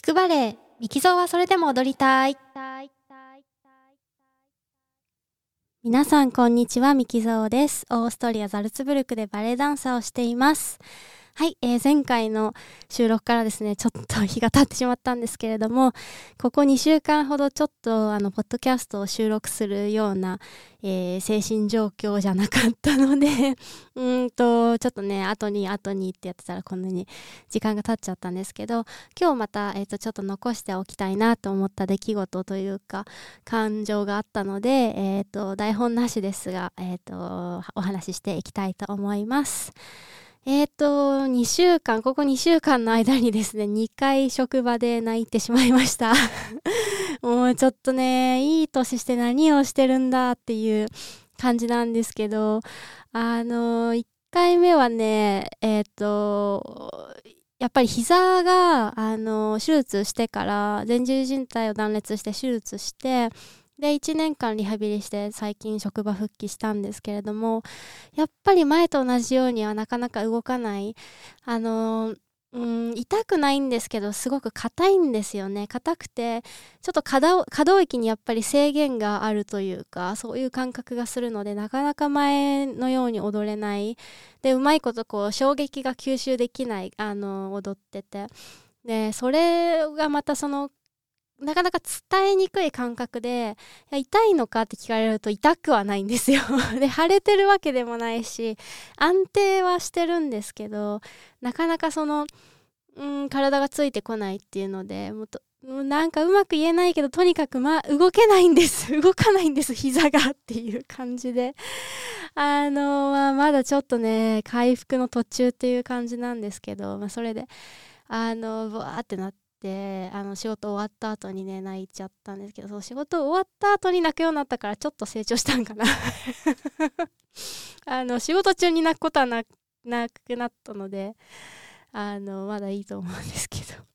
聞くバレエミキゾーはそれでも踊りたい。皆さんこんにちは。ミキゾーです。オーストリアザルツブルクでバレエダンサーをしています。はい、えー、前回の収録からですね、ちょっと日が経ってしまったんですけれども、ここ2週間ほどちょっと、あの、ポッドキャストを収録するような、えー、精神状況じゃなかったので うんと、ちょっとね、後に後にってやってたらこんなに時間が経っちゃったんですけど、今日また、えっ、ー、と、ちょっと残しておきたいなと思った出来事というか、感情があったので、えっ、と、台本なしですが、えっ、と、お話ししていきたいと思います。えっ、ー、と、2週間、ここ2週間の間にですね、2回職場で泣いてしまいました。もうちょっとね、いい年して何をしてるんだっていう感じなんですけど、あの、1回目はね、えっ、ー、と、やっぱり膝が、あの、手術してから、前十字靭帯を断裂して手術して、で1年間リハビリして最近職場復帰したんですけれどもやっぱり前と同じようにはなかなか動かない。あのうん痛くないんですけどすごく硬いんですよね。硬くてちょっと可動可動域にやっぱり制限があるというかそういう感覚がするのでなかなか前のように踊れない。でうまいことこう衝撃が吸収できないあの踊ってて。でそれがまたそのなかなか伝えにくい感覚でい痛いのかって聞かれると痛くはないんですよ。で腫れてるわけでもないし安定はしてるんですけどなかなかそのうん体がついてこないっていうのでもっとなんかうまく言えないけどとにかくま動けないんです。動かないんです膝がっていう感じで。あのまあ、まだちょっとね回復の途中っていう感じなんですけど、まあ、それであのブワーってなってであの仕事終わった後にね泣いちゃったんですけどそう仕事終わった後に泣くようになったからちょっと成長したんかな。あの仕事中に泣くことはなくなったのであのまだいいと思うんですけど。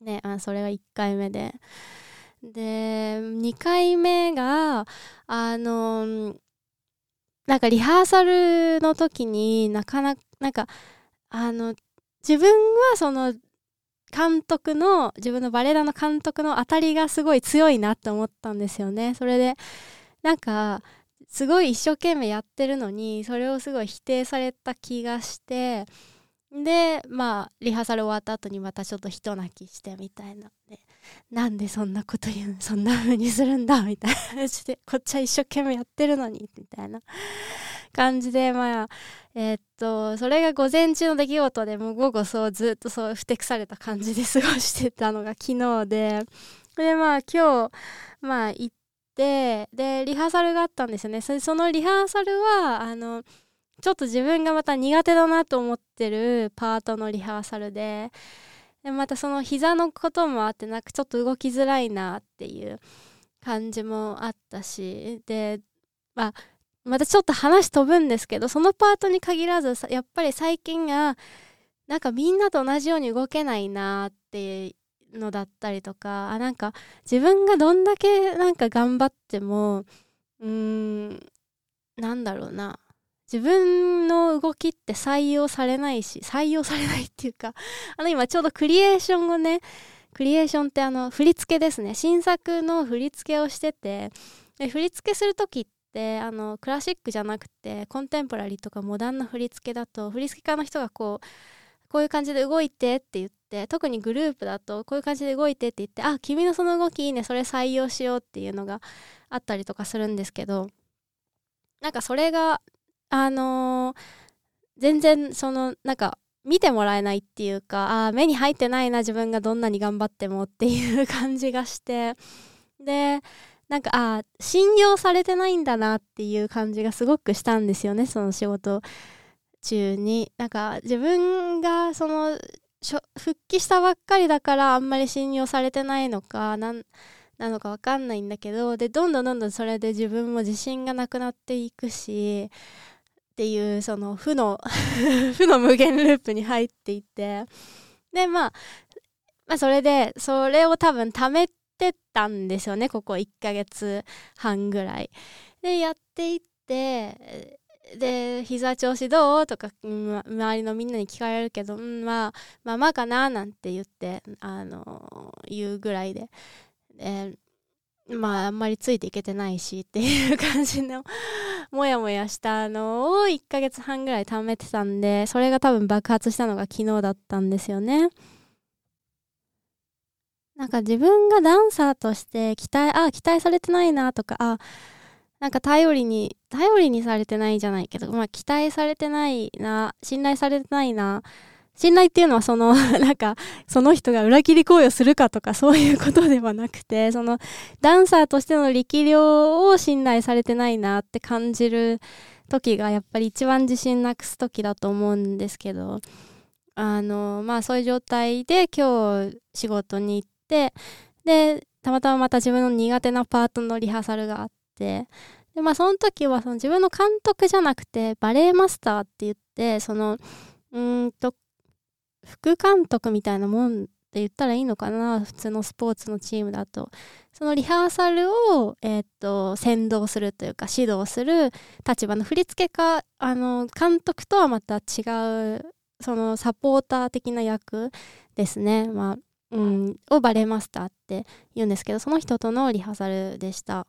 ねあそれが1回目で。で2回目があのなんかリハーサルの時になかなかなんかあの自分はその監督の自分のバレエ団の監督の当たりがすごい強いなって思ったんですよね。それでなんかすごい一生懸命やってるのにそれをすごい否定された気がしてでまあリハーサル終わった後にまたちょっと人泣きしてみたいな。でなんでそんなこと言うそんな風にするんだみたいな話でこっちは一生懸命やってるのにみたいな。感じでまあえー、っとそれが午前中の出来事でもう午後そうずっとそうふてくされた感じで過ごしてたのが昨日ででまあ今日まあ行ってでリハーサルがあったんですよね。そのリハーサルはあのちょっと自分がまた苦手だなと思ってるパートのリハーサルででまたその膝のこともあってなんかちょっと動きづらいなっていう感じもあったしでまあまたちょっと話飛ぶんですけどそのパートに限らずやっぱり最近がなんかみんなと同じように動けないなっていうのだったりとかあなんか自分がどんだけなんか頑張ってもうーんなんだろうな。自分の動きって採用されないし採用されないっていうかあの今ちょうどクリエーションをねクリエーションってあの振り付けですね。新作の振り付けをしてて振り付けする時ってあのクラシックじゃなくてコンテンポラリーとかモダンな振り付けだと振り付け家の人がこうこういう感じで動いてって言って特にグループだとこういう感じで動いてって言ってあ君のその動きいいねそれ採用しようっていうのがあったりとかするんですけどなんかそれがあのー、全然そのなんか見てもらえないっていうかあ目に入ってないな自分がどんなに頑張ってもっていう感じがしてでなんかあ信用されてないんだなっていう感じがすごくしたんですよねその仕事中に。なんか自分がその復帰したばっかりだからあんまり信用されてないのかなんなのか分かんないんだけどでどんどんどんどんそれで自分も自信がなくなっていくしっていうその負の 負の無限ループに入っていって。でまあまあそれでそれを多分貯めってたんですよねここ1ヶ月半ぐらい。でやっていってで膝調子どう？とか、周りのみんなに聞かれるけど、うん、まあまあまあかななんて言ってあの言うぐらいででまああんまりついていけてないしっていう感じのもやもやしたのを1ヶ月半ぐらい貯めてたんでそれが多分爆発したのが昨日だったんですよね。なんか自分がダンサーとして期待あ期待されてないなとかあなんか頼りに頼りにされてないじゃないけどまあ期待されてないな信頼されてないな信頼っていうのはその なんかその人が裏切り行為をするかとかそういうことではなくてそのダンサーとしての力量を信頼されてないなって感じる時がやっぱり一番自信なくす時だと思うんですけどあのまあそういう状態で今日仕事に行ってってでたまたままた自分の苦手なパートのリハーサルがあってでまあその時はその自分の監督じゃなくてバレエマスターって言ってそのうんと副監督みたいなもんって言ったらいいのかな普通のスポーツのチームだと。そのリハーサルを、えー、っと先導するというか指導する立場の振付家あの監督とはまた違うそのサポーター的な役ですね、まあうん、をバレエマスターって言うんですけどその人とのリハーサルでした。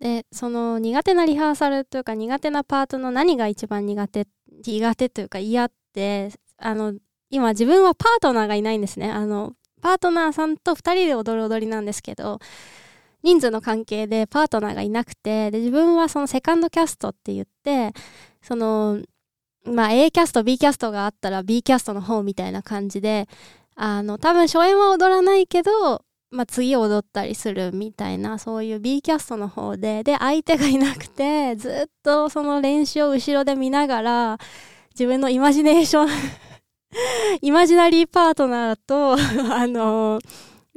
でその苦手なリハーサルというか苦手なパートの何が一番苦手苦手というか嫌ってあの今自分はパートナーがいないんですねあのパートナーさんと2人で踊る踊りなんですけど人数の関係でパートナーがいなくてで自分はそのセカンドキャストって言ってそのまあ A キャスト B キャストがあったら B キャストの方みたいな感じであの多分初演は踊らないけどまあ、次踊ったりするみたいなそういう B キャストの方でで相手がいなくてずっとその練習を後ろで見ながら自分のイマジネーションイマジナリーパートナーと あの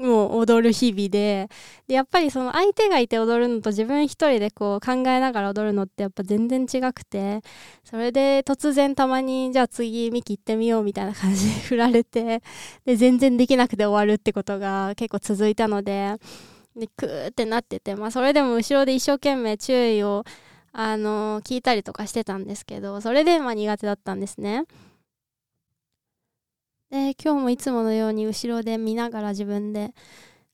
もう踊る日々で。でやっぱりその相手がいて踊るのと自分一人でこう考えながら踊るのってやっぱ全然違くて。それで突然たまにじゃあ次ミキ行ってみようみたいな感じで 振られて。で全然できなくて終わるってことが結構続いたので。でクーってなってて。まあそれでも後ろで一生懸命注意をあの聞いたりとかしてたんですけどそれでま苦手だったんですね。で今日もいつものように後ろで見ながら自分で、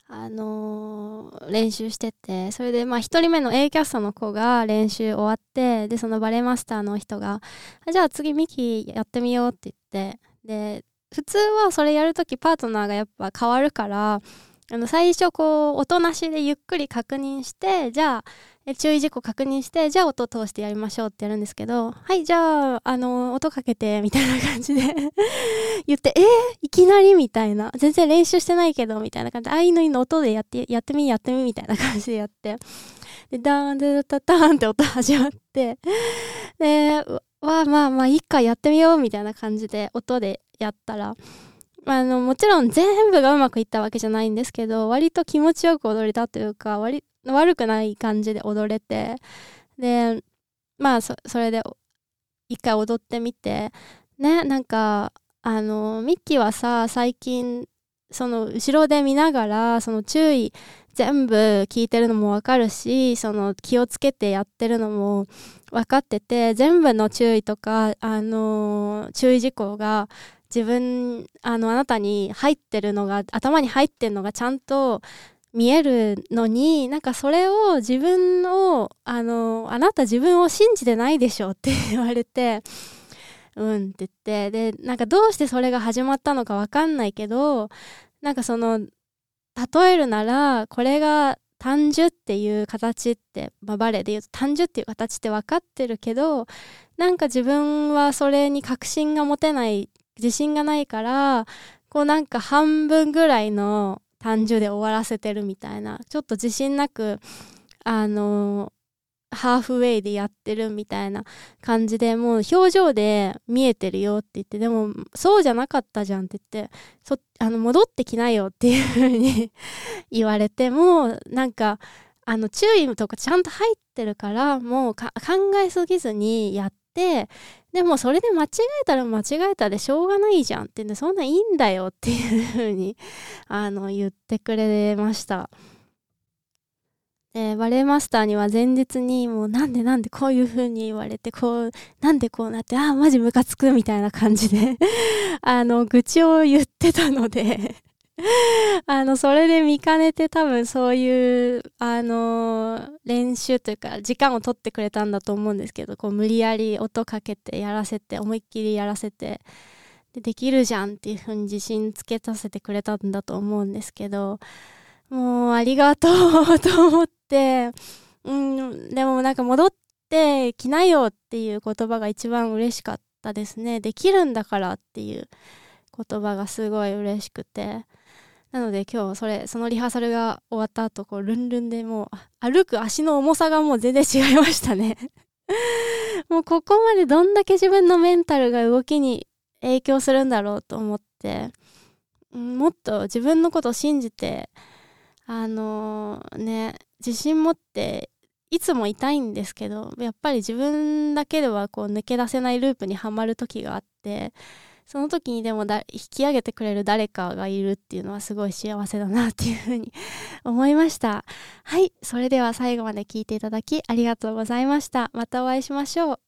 あのー、練習しててそれでまあ1人目の A キャストの子が練習終わってでそのバレエマスターの人が「じゃあ次ミキやってみよう」って言ってで普通はそれやるときパートナーがやっぱ変わるからあの最初こう音なしでゆっくり確認してじゃあ注意事項確認して、じゃあ音通してやりましょうってやるんですけど、はい、じゃあ、あの、音かけて、みたいな感じで 言って、えー、いきなりみたいな。全然練習してないけど、みたいな感じで、あいのいの音でやって、やってみ、やってみ、みたいな感じでやって。で、ダーン、で、タターンって音始まって、で、わ、まあまあ、いいか、やってみよう、みたいな感じで、音でやったら、あの、もちろん全部がうまくいったわけじゃないんですけど、割と気持ちよく踊れたというか、割、悪くない感じで踊れてでまあそれで一回踊ってみてねなんかあのミッキーはさ最近その後ろで見ながらその注意全部聞いてるのもわかるしその気をつけてやってるのも分かってて全部の注意とかあの注意事項が自分あのあなたに入ってるのが頭に入ってるのがちゃんと見えるのになんかそれを自分をあのあなた自分を信じてないでしょって 言われてうんって言ってでなんかどうしてそれが始まったのかわかんないけどなんかその例えるならこれが単純っていう形って、まあ、バレエで言うと単純っていう形って分かってるけどなんか自分はそれに確信が持てない自信がないからこうなんか半分ぐらいの単純で終わらせてるみたいなちょっと自信なくあのハーフウェイでやってるみたいな感じでもう表情で見えてるよって言ってでもそうじゃなかったじゃんって言ってそあの戻ってきなよっていう風に 言われてもなんかあの注意とかちゃんと入ってるからもう考えすぎずにやってでもそれで間違えたら間違えたでしょうがないじゃんってんでそんないいんだよっていう風にあの言ってくれました。でバレエマスターには前日にもうなんでなんでこういう風に言われてこうなんでこうなってああマジムカつくみたいな感じで あの愚痴を言ってたので あのそれで見かねて多分そういうあの練習というか時間を取ってくれたんだと思うんですけどこう無理やり音かけてやらせて思いっきりやらせてでできるじゃんっていう風に自信つけさせてくれたんだと思うんですけどもうありがとうと思って、うん、でもなんか戻ってきなよっていう言葉が一番嬉しかったですね。できるんだからっていう言葉がすごい嬉しくて。なので今日それ、そのリハーサルが終わった後、こうルンルンでもう歩く足の重さがもう全然違いましたね もうここまでどんだけ自分のメンタルが動きに影響するんだろうと思って、もっと自分のことを信じてあのー、ね自信持っていつもいたいんですけどやっぱり自分だけではこう抜け出せないループにはまる時があってその時にでもだ引き上げてくれる誰かがいるっていうのはすごい幸せだなっていうふうに 思いました。はいそれでは最後まで聞いていただきありがとうございました。またお会いしましょう。